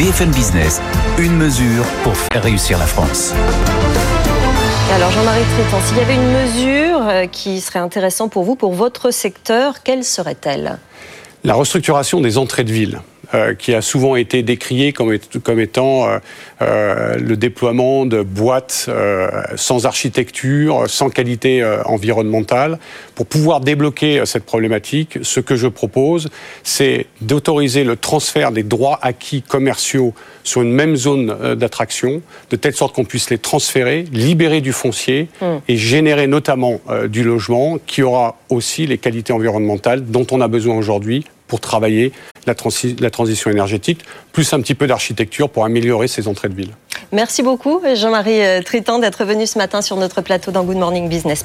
BFM Business, une mesure pour faire réussir la France. Alors Jean-Marie Triton, s'il y avait une mesure euh, qui serait intéressante pour vous, pour votre secteur, quelle serait-elle? La restructuration des entrées de ville. Euh, qui a souvent été décrié comme, comme étant euh, euh, le déploiement de boîtes sans architecture, sans qualité environnementale. Pour pouvoir débloquer cette problématique, ce que je propose, c'est d'autoriser le transfert des droits acquis commerciaux sur une même zone d'attraction, de telle sorte qu'on puisse les transférer, libérer du foncier mmh. et générer notamment du logement qui aura aussi les qualités environnementales dont on a besoin aujourd'hui pour travailler la, transition énergétique, plus un petit peu d'architecture pour améliorer ces entrées de ville. Merci beaucoup Jean-Marie euh, Tritan d'être venu ce matin sur notre plateau dans Good Morning Business.